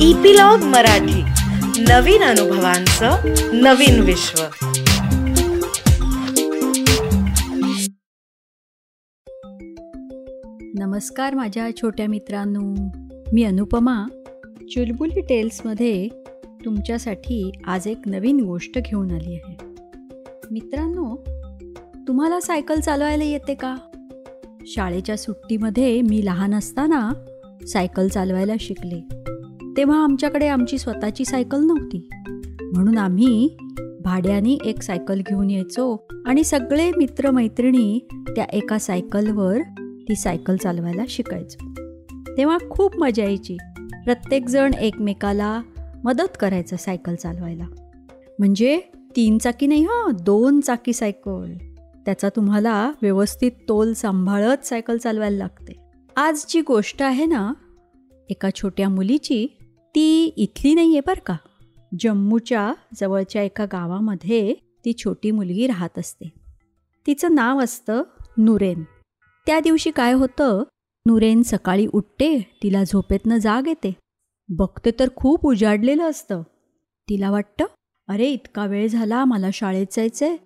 Epilogue Marathi. नवीन अनुभवांचं नवीन विश्व. नमस्कार माझ्या छोट्या मित्रांनो. मी अनुपमा. चुलबुली टेल्समध्ये तुमच्यासाठी आज एक नवीन गोष्ट घेऊन आली आहे. मित्रांनो तुम्हाला सायकल चालवायला येते का? शाळेच्या सुट्टीमध्ये मी लहान असताना सायकल चालवायला शिकले. तेव्हा आमच्याकडे आमची स्वतःची सायकल नव्हती. म्हणून आम्ही भाड्याने एक सायकल घेऊन यायचो आणि सगळे मित्रमैत्रिणी त्या एका सायकलवर ती सायकल चालवायला शिकायचो. तेव्हा खूप मजा यायची. प्रत्येकजण एकमेकाला मदत करायचं सायकल चालवायला. म्हणजे तीन चाकी नाही हां दोन चाकी सायकल. त्याचा तुम्हाला व्यवस्थित तोल सांभाळत सायकल चालवायला लागते. आज जी गोष्ट आहे ना एका छोट्या मुलीची ती इथली नाही आहे बरं का. जम्मूच्या जवळच्या एका गावामध्ये ती छोटी मुलगी राहत असते. तिचं नाव असतं नुरेन. त्या दिवशी काय होतं? नुरेन सकाळी उठते तिला झोपेतनं जाग येते. बघते तर खूप उजाडलेलं असतं. तिला वाटतं अरे इतका वेळ झाला मला शाळेत जायचं आहे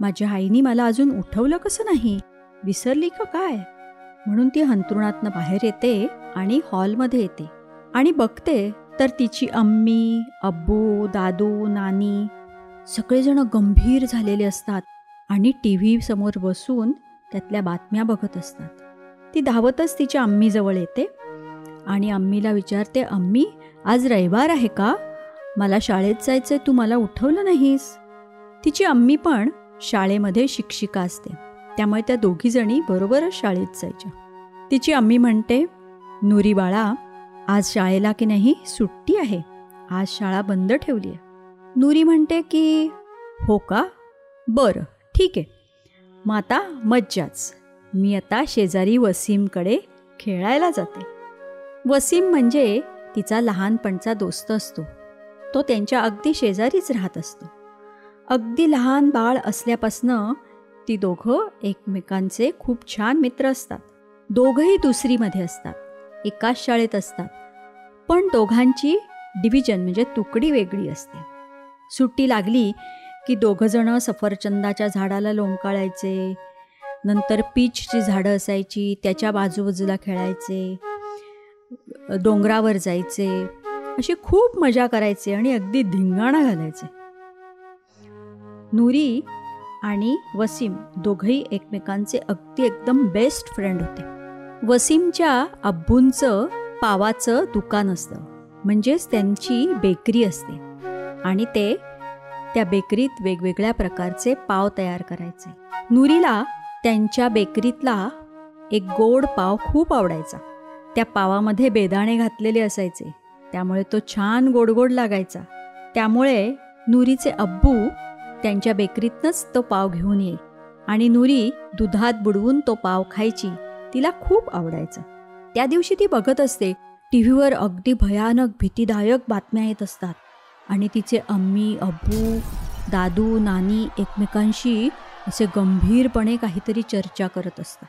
माझ्या आईनी मला अजून उठवलं कसं नाही? विसरली का काय? म्हणून ती हंतरुणातनं बाहेर येते आणि हॉलमध्ये येते आणि बघते तर तिची अम्मी अब्बू दादू नानी सगळेजण गंभीर झालेले असतात आणि टी व्ही समोर बसून त्यातल्या बातम्या बघत असतात. ती धावतच तिच्या अम्मीजवळ येते आणि अम्मीला विचारते अम्मी आज रविवार आहे का? मला शाळेत जायचं तू मला उठवलं नाहीस. तिची अम्मी पण शाळेमध्ये शिक्षिका असते. त्यामुळे त्या दोघीजणी बरोबरच शाळेत जायच्या. तिची अम्मी म्हणते नुरी बाळा आज शाळेला की नाही? सुट्टी आहे. आज शाळा बंद ठेवली आहे नुरी म्हणते की हो का? बरं ठीक आहे. मग आता मज्जाच. मी आता शेजारी वसीमकडे खेळायला जाते. वसीम म्हणजे तिचा लहानपणचा दोस्त असतो. तो त्यांच्या अगदी शेजारीच राहत असतो. अगदी लहान बाळ असल्यापासनं ती दोघं एकमेकांचे खूप छान मित्र असतात. दोघंही दुसरीमध्ये असतात. एकाच शाळेत असतात. पण दोघांची डिव्हिजन म्हणजे तुकडी वेगळी असते. सुट्टी लागली की दोघंजणं सफरचंदाच्या झाडाला लोंकाळायचे नंतर पीचची झाडं असायची त्याच्या बाजूबाजूला खेळायचे डोंगरावर जायचे अशी खूप मजा करायचे आणि अगदी धिंगाणा घालायचे. नुरी आणि वसीम दोघंही एकमेकांचे अगदी एकदम बेस्ट फ्रेंड होते. वसीमच्या अब्बूंचं पावाचं दुकान असतं. म्हणजेच त्यांची बेकरी असते. आणि ते त्या बेकरीत वेगवेगळ्या प्रकारचे पाव तयार करायचे. नुरीला त्यांच्या बेकरीतला एक गोड पाव खूप आवडायचा. त्या पावामध्ये बेदाणे घातलेले असायचे. त्यामुळे तो छान गोड गोड लागायचा. त्यामुळे नुरीचे अब्बू त्यांच्या बेकरीतनंच तो पाव घेऊन येई आणि नुरी दुधात बुडवून तो पाव खायची. तिला खूप आवडायचं. त्या दिवशी ती बघत असते टी व्हीवर अगदी भयानक भीतीदायक बातम्या येत असतात. आणि तिचे अम्मी अब्बू दादू नानी एकमेकांशी असे गंभीरपणे काहीतरी चर्चा करत असतात.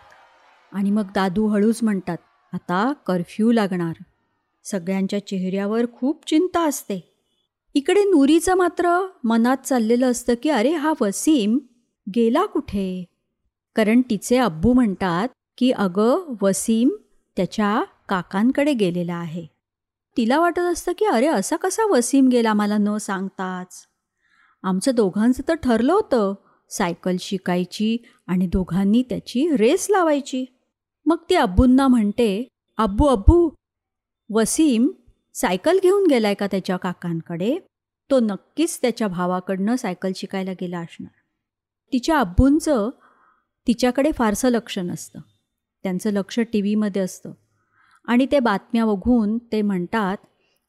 आणि मग दादू हळूच म्हणतात आता कर्फ्यू लागणार. सगळ्यांच्या चेहऱ्यावर खूप चिंता असते. इकडे नुरीचं मात्र मनात चाललेलं असतं की अरे हा वसीम गेला कुठे? कारण तिचे अब्बू म्हणतात की अगं वसीम त्याच्या काकांकडे गेलेला आहे. तिला वाटत असतं की अरे असा कसा वसीम गेला मला न सांगताच? आमचं दोघांचं तर ठरलं होतं सायकल शिकायची आणि दोघांनी त्याची रेस लावायची. मग ती अब्बूंना म्हणते अब्बू अब्बू वसीम सायकल घेऊन गेलाय का त्याच्या काकांकडे? तो नक्कीच त्याच्या भावाकडनं सायकल शिकायला गेला असणार. तिच्या अब्बूंचं तिच्याकडे फारसं लक्ष नसतं. त्यांचं लक्ष टी व्हीमध्ये असतं. आणि ते बातम्या बघून ते म्हणतात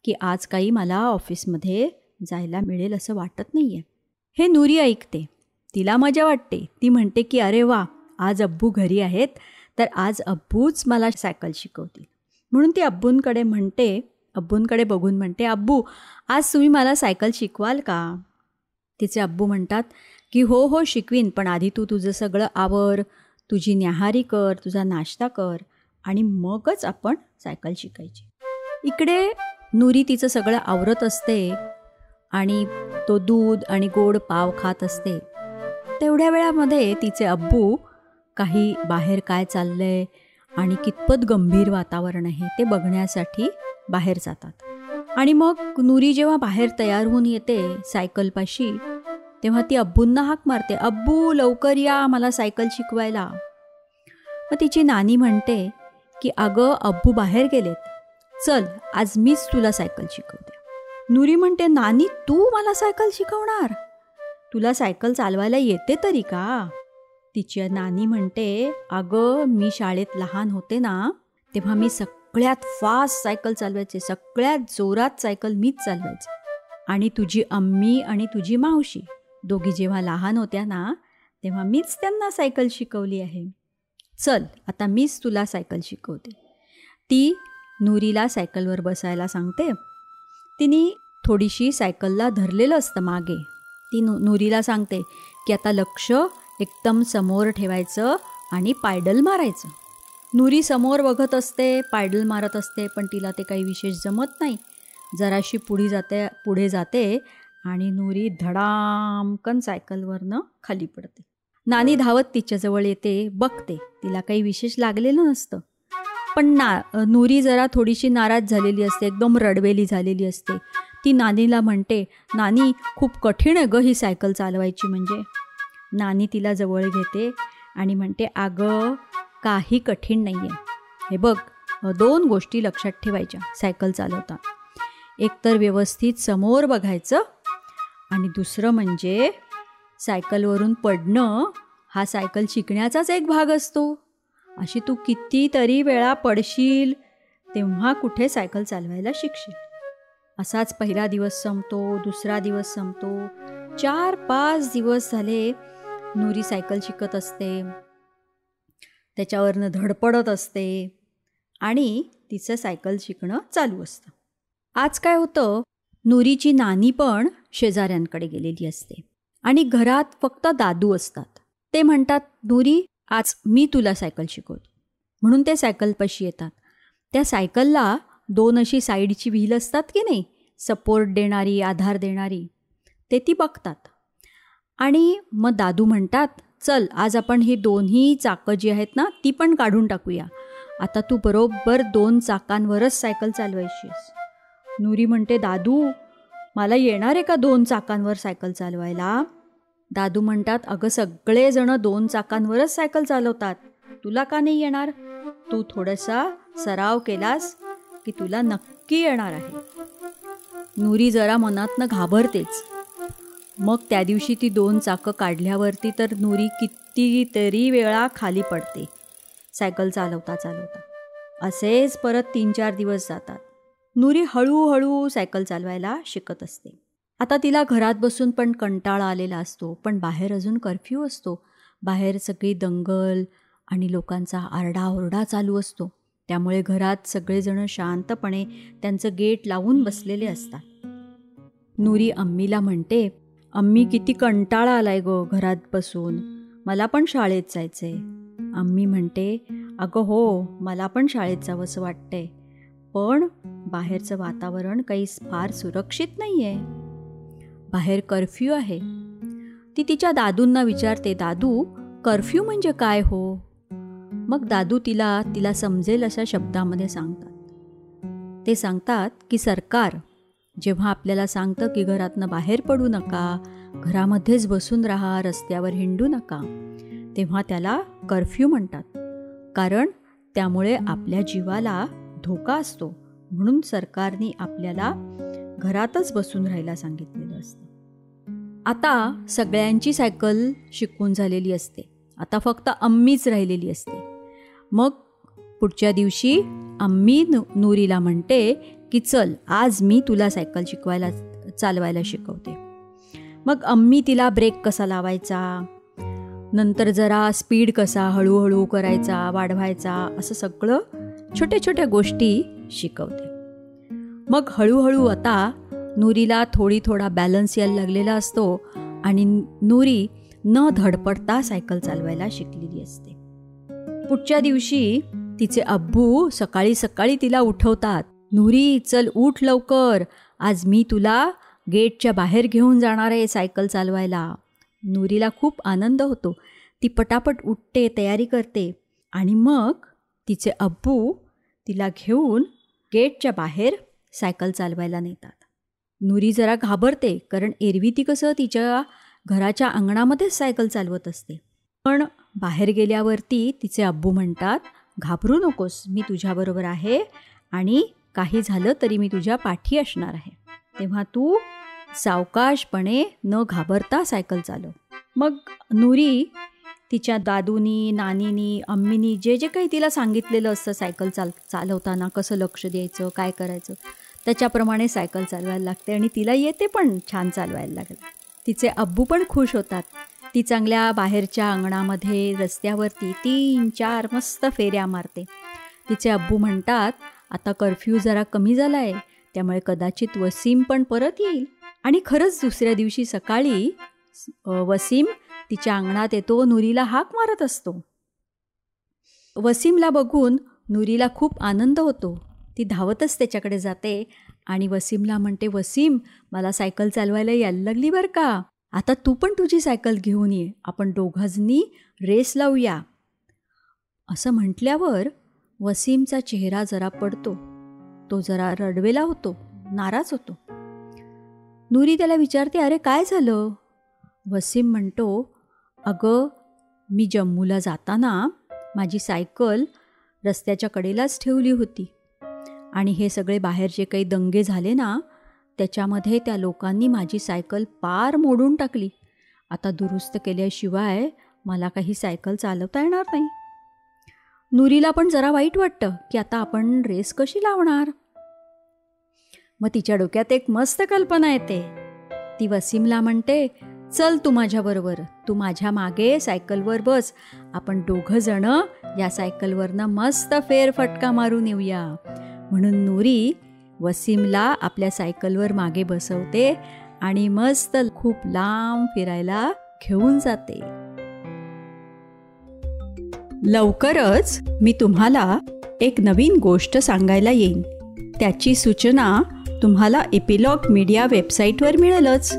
की आज काही मला ऑफिसमध्ये जायला मिळेल असं वाटत नाही आहे हे नुरी ऐकते. तिला मजा वाटते. ती म्हणते की अरे वा आज अब्बू घरी आहेत तर आज अब्बूच मला सायकल शिकवतील. म्हणून ती अब्बूंकडे म्हणते अब्बूंकडे बघून म्हणते अब्बू आज तुम्ही मला सायकल शिकवाल का? तिचे अब्बू म्हणतात की हो हो शिकवीन पण आधी तू तुझं सगळं आवर तुझी न्याहारी कर तुझा नाश्ता कर आणि मगच आपण सायकल शिकायची. इकडे नुरी तिचं सगळं आवरत असते आणि तो दूध आणि गोड पाव खात असते. तेवढ्या वेळामध्ये तिचे अब्बू काही बाहेर काय चाललंय आणि कितपत गंभीर वातावरण आहे ते बघण्यासाठी बाहेर जातात. आणि मग नुरी जेव्हा बाहेर तयार होऊन येते सायकलपाशी तेव्हा ती अब्बूंना हाक मारते अब्बू लवकर या मला सायकल शिकवायला. मग तिची नानी म्हणते की अगं अब्बू बाहेर गेलेत. चल आज मीच तुला सायकल शिकवते. नुरी म्हणते नानी तू मला सायकल शिकवणार? तुला सायकल चालवायला येते तरी का? तिची नानी म्हणते अगं मी शाळेत लहान होते ना तेव्हा मी सगळ्यात फास्ट सायकल चालवायचे सगळ्यात जोरात सायकल मीच चालवायचे. आणि तुझी अम्मी आणि तुझी मावशी दोघी जेव्हा लहान होत्या ना तेव्हा मीच त्यांना सायकल शिकवली आहे. चल आता मीच तुला सायकल शिकवते. ती नुरीला सायकलवर बसायला सांगते. तिने थोडीशी सायकलला धरलेलं असतं मागे. ती नु नुरीला सांगते की आता लक्ष एकदम समोर ठेवायचं आणि पायडल मारायचं. नुरी समोर बघत असते पायडल मारत असते पण तिला ते काही विशेष जमत नाही. जराशी पुढे जाते पुढे जाते आणि नुरी धडामकन सायकलवरनं खाली पडते. नानी धावत तिच्याजवळ येते बघते. तिला काही विशेष लागलेलं नसतं. पण ना नुरी जरा थोडीशी नाराज झालेली असते एकदम रडवेली झालेली असते. ती नानीला म्हणते नानी खूप कठीण आहे गं ही सायकल चालवायची म्हणजे. नानी तिला जवळ घेते आणि म्हणते अगं काही कठीण नाही आहे हे बघ दोन गोष्टी लक्षात ठेवायच्या सायकल चालवता. एकतर व्यवस्थित समोर बघायचं आणि दुसरं म्हणजे सायकलवरून पडणं हा सायकल शिकण्याचाच एक भाग असतो. अशी तू कितीतरी वेळा पडशील तेव्हा कुठे सायकल चालवायला शिकशील. असाच पहिला दिवस संपतो दुसरा दिवस संपतो. चार पाच दिवस झाले नुरी सायकल शिकत असते. त्याच्यावरनं धडपडत असते आणि तिचं सायकल शिकणं चालू असतं. आज काय होतं? नुरीची नानी पण शेजाऱ्यांकडे गेलेली असते. आणि घरात फक्त दादू असतात. ते म्हणतात नुरी आज मी तुला सायकल शिकवतो. म्हणून ते सायकलपाशी येतात. त्या सायकलला दोन अशी साईडची व्हील असतात की नाही? सपोर्ट देणारी आधार देणारी. ते ती बघतात. आणि मग दादू म्हणतात चल आज आपण ही दोन्ही चाकं जी आहेत ना ती पण काढून टाकूया. आता तू बरोबर दोन चाकांवरच सायकल चालवायची आहेस नुरी म्हणते दादू मला येणार आहे का दोन चाकांवर सायकल चालवायला? दादू म्हणतात अगं सगळेजणं दोन चाकांवरच सायकल चालवतात. तुला का नाही येणार? तू थोडासा सराव केलास की तुला नक्की येणार आहे. नुरी जरा मनातनं घाबरतेच. मग त्या दिवशी ती दोन चाकं काढल्यावरती तर नुरी कितीतरी वेळा खाली पडते सायकल चालवता चालवता. असेच परत तीन चार दिवस जातात. नुरी हळूहळू सायकल चालवायला शिकत असते. आता तिला घरात बसून पण कंटाळा आलेला असतो पण बाहेर अजून कर्फ्यू असतो. बाहेर सगळी दंगल आणि लोकांचा आरडाओरडा चालू असतो. त्यामुळे घरात सगळेजण शांतपणे त्यांचं गेट लावून बसलेले असतात. नुरी अम्मीला म्हणते अम्मी किती कंटाळा आलाय गो घरात बसून. मला पण शाळेत जायचंय. अम्मी म्हणते अगं हो मला पण शाळेत जावंसं वाटतंय. पण बाहेरचं वातावरण काही फार सुरक्षित नाही आहे बाहेर कर्फ्यू आहे. ती तिच्या दादूंना विचारते दादू कर्फ्यू म्हणजे काय हो? मग दादू तिला तिला समजेल अशा शब्दामध्ये सांगतात. ते सांगतात की सरकार जेव्हा आपल्याला सांगतं की घरातनं बाहेर पडू नका घरामध्येच बसून राहा रस्त्यावर हिंडू नका तेव्हा त्याला कर्फ्यू म्हणतात. कारण त्यामुळे आपल्या जीवाला धोका असतो म्हणून सरकारने आपल्याला घरातच बसून राहायला सांगितलेलं असतं. आता सगळ्यांची सायकल शिकून झालेली असते. आता फक्त अम्मीच राहिलेली असते. मग पुढच्या दिवशी अम्मी नु नुरीला म्हणते की चल आज मी तुला सायकल शिकवायला चालवायला शिकवते. मग अम्मी तिला ब्रेक कसा लावायचा? नंतर जरा स्पीड कसा हळूहळू करायचा वाढवायचा असं सगळं छोट्या छोट्या गोष्टी शिकवते. मग हळूहळू आता नुरीला थोडी थोडा बॅलन्स यायला लागलेला असतो आणि नुरी न धडपडता सायकल चालवायला शिकलेली असते. पुढच्या दिवशी तिचे अब्बू सकाळी सकाळी तिला उठवतात नुरी चल उठ लवकर आज मी तुला गेटच्या बाहेर घेऊन जाणार आहे सायकल चालवायला. नुरीला खूप आनंद होतो. ती पटापट उठते तयारी करते आणि मग तिचे अब्बू तिला घेऊन गेटच्या बाहेर सायकल चालवायला नेतात. नुरी जरा घाबरते कारण एरवी ती कसं तिच्या घराच्या अंगणामध्येच सायकल चालवत असते. पण बाहेर गेल्यावरती तिचे अब्बू म्हणतात घाबरू नकोस मी तुझ्याबरोबर आहे आणि काही झालं तरी मी तुझ्या पाठी असणार आहे. तेव्हा तू सावकाशपणे न घाबरता सायकल चालव. मग नुरी तिच्या दादूनी नानीनी अम्मीनी जे जे काही तिला सांगितलेलं असतं सायकल चाल चालवताना कसं लक्ष द्यायचं काय करायचं त्याच्याप्रमाणे सायकल चालवायला लागते आणि तिला येते पण छान चालवायला लागलं. तिचे अब्बू पण खुश होतात. ती चांगल्या बाहेरच्या अंगणामध्ये रस्त्यावरती तीन चार मस्त फेऱ्या मारते. तिचे अब्बू म्हणतात आता कर्फ्यू जरा कमी झाला आहे त्यामुळे कदाचित वसीम पण परत येईल आणि खरंच दुसऱ्या दिवशी सकाळी वसीम तिच्या अंगणात येतो नुरीला हाक मारत असतो. वसीमला बघून नुरीला खूप आनंद होतो. ती धावतच त्याच्याकडे जाते आणि वसीमला म्हणते वसीम मला सायकल चालवायला यायला लागली बरं का? आता तू पण तुझी सायकल घेऊन ये. आपण दोघांनी रेस लावूया. असं म्हटल्यावर वसीमचा चेहरा जरा पडतो. तो जरा रडवेला होतो नाराज होतो. नुरी त्याला विचारते अरे काय झालं? वसीम म्हणतो अगं मी जम्मूला जाताना माझी सायकल रस्त्याच्या कडेलाच ठेवली होती. आणि हे सगळे बाहेर जे काही दंगे झाले ना त्याच्यामध्ये त्या लोकांनी माझी सायकल पार मोडून टाकली. आता दुरुस्त केल्याशिवाय मला काही सायकल चालवता येणार नाही. नुरीला पण जरा वाईट वाटतं की आता आपण रेस कशी लावणार? मग तिच्या डोक्यात एक मस्त कल्पना येते. ती वसीमला म्हणते चल तू माझ्याबरोबर तू माझ्या मागे सायकलवर बस. आपण दोघं जण या सायकलवरनं मस्त फेरफटका मारून येऊया. म्हणून नुरी वसीमला आपल्या सायकलवर मागे बसवते आणि मस्त खूप लांब फिरायला घेऊन जाते. लवकरच मी तुम्हाला एक नवीन गोष्ट सांगायला येईन. त्याची सूचना तुम्हाला एपिलॉग मीडिया वेबसाईटवर मिळेलच.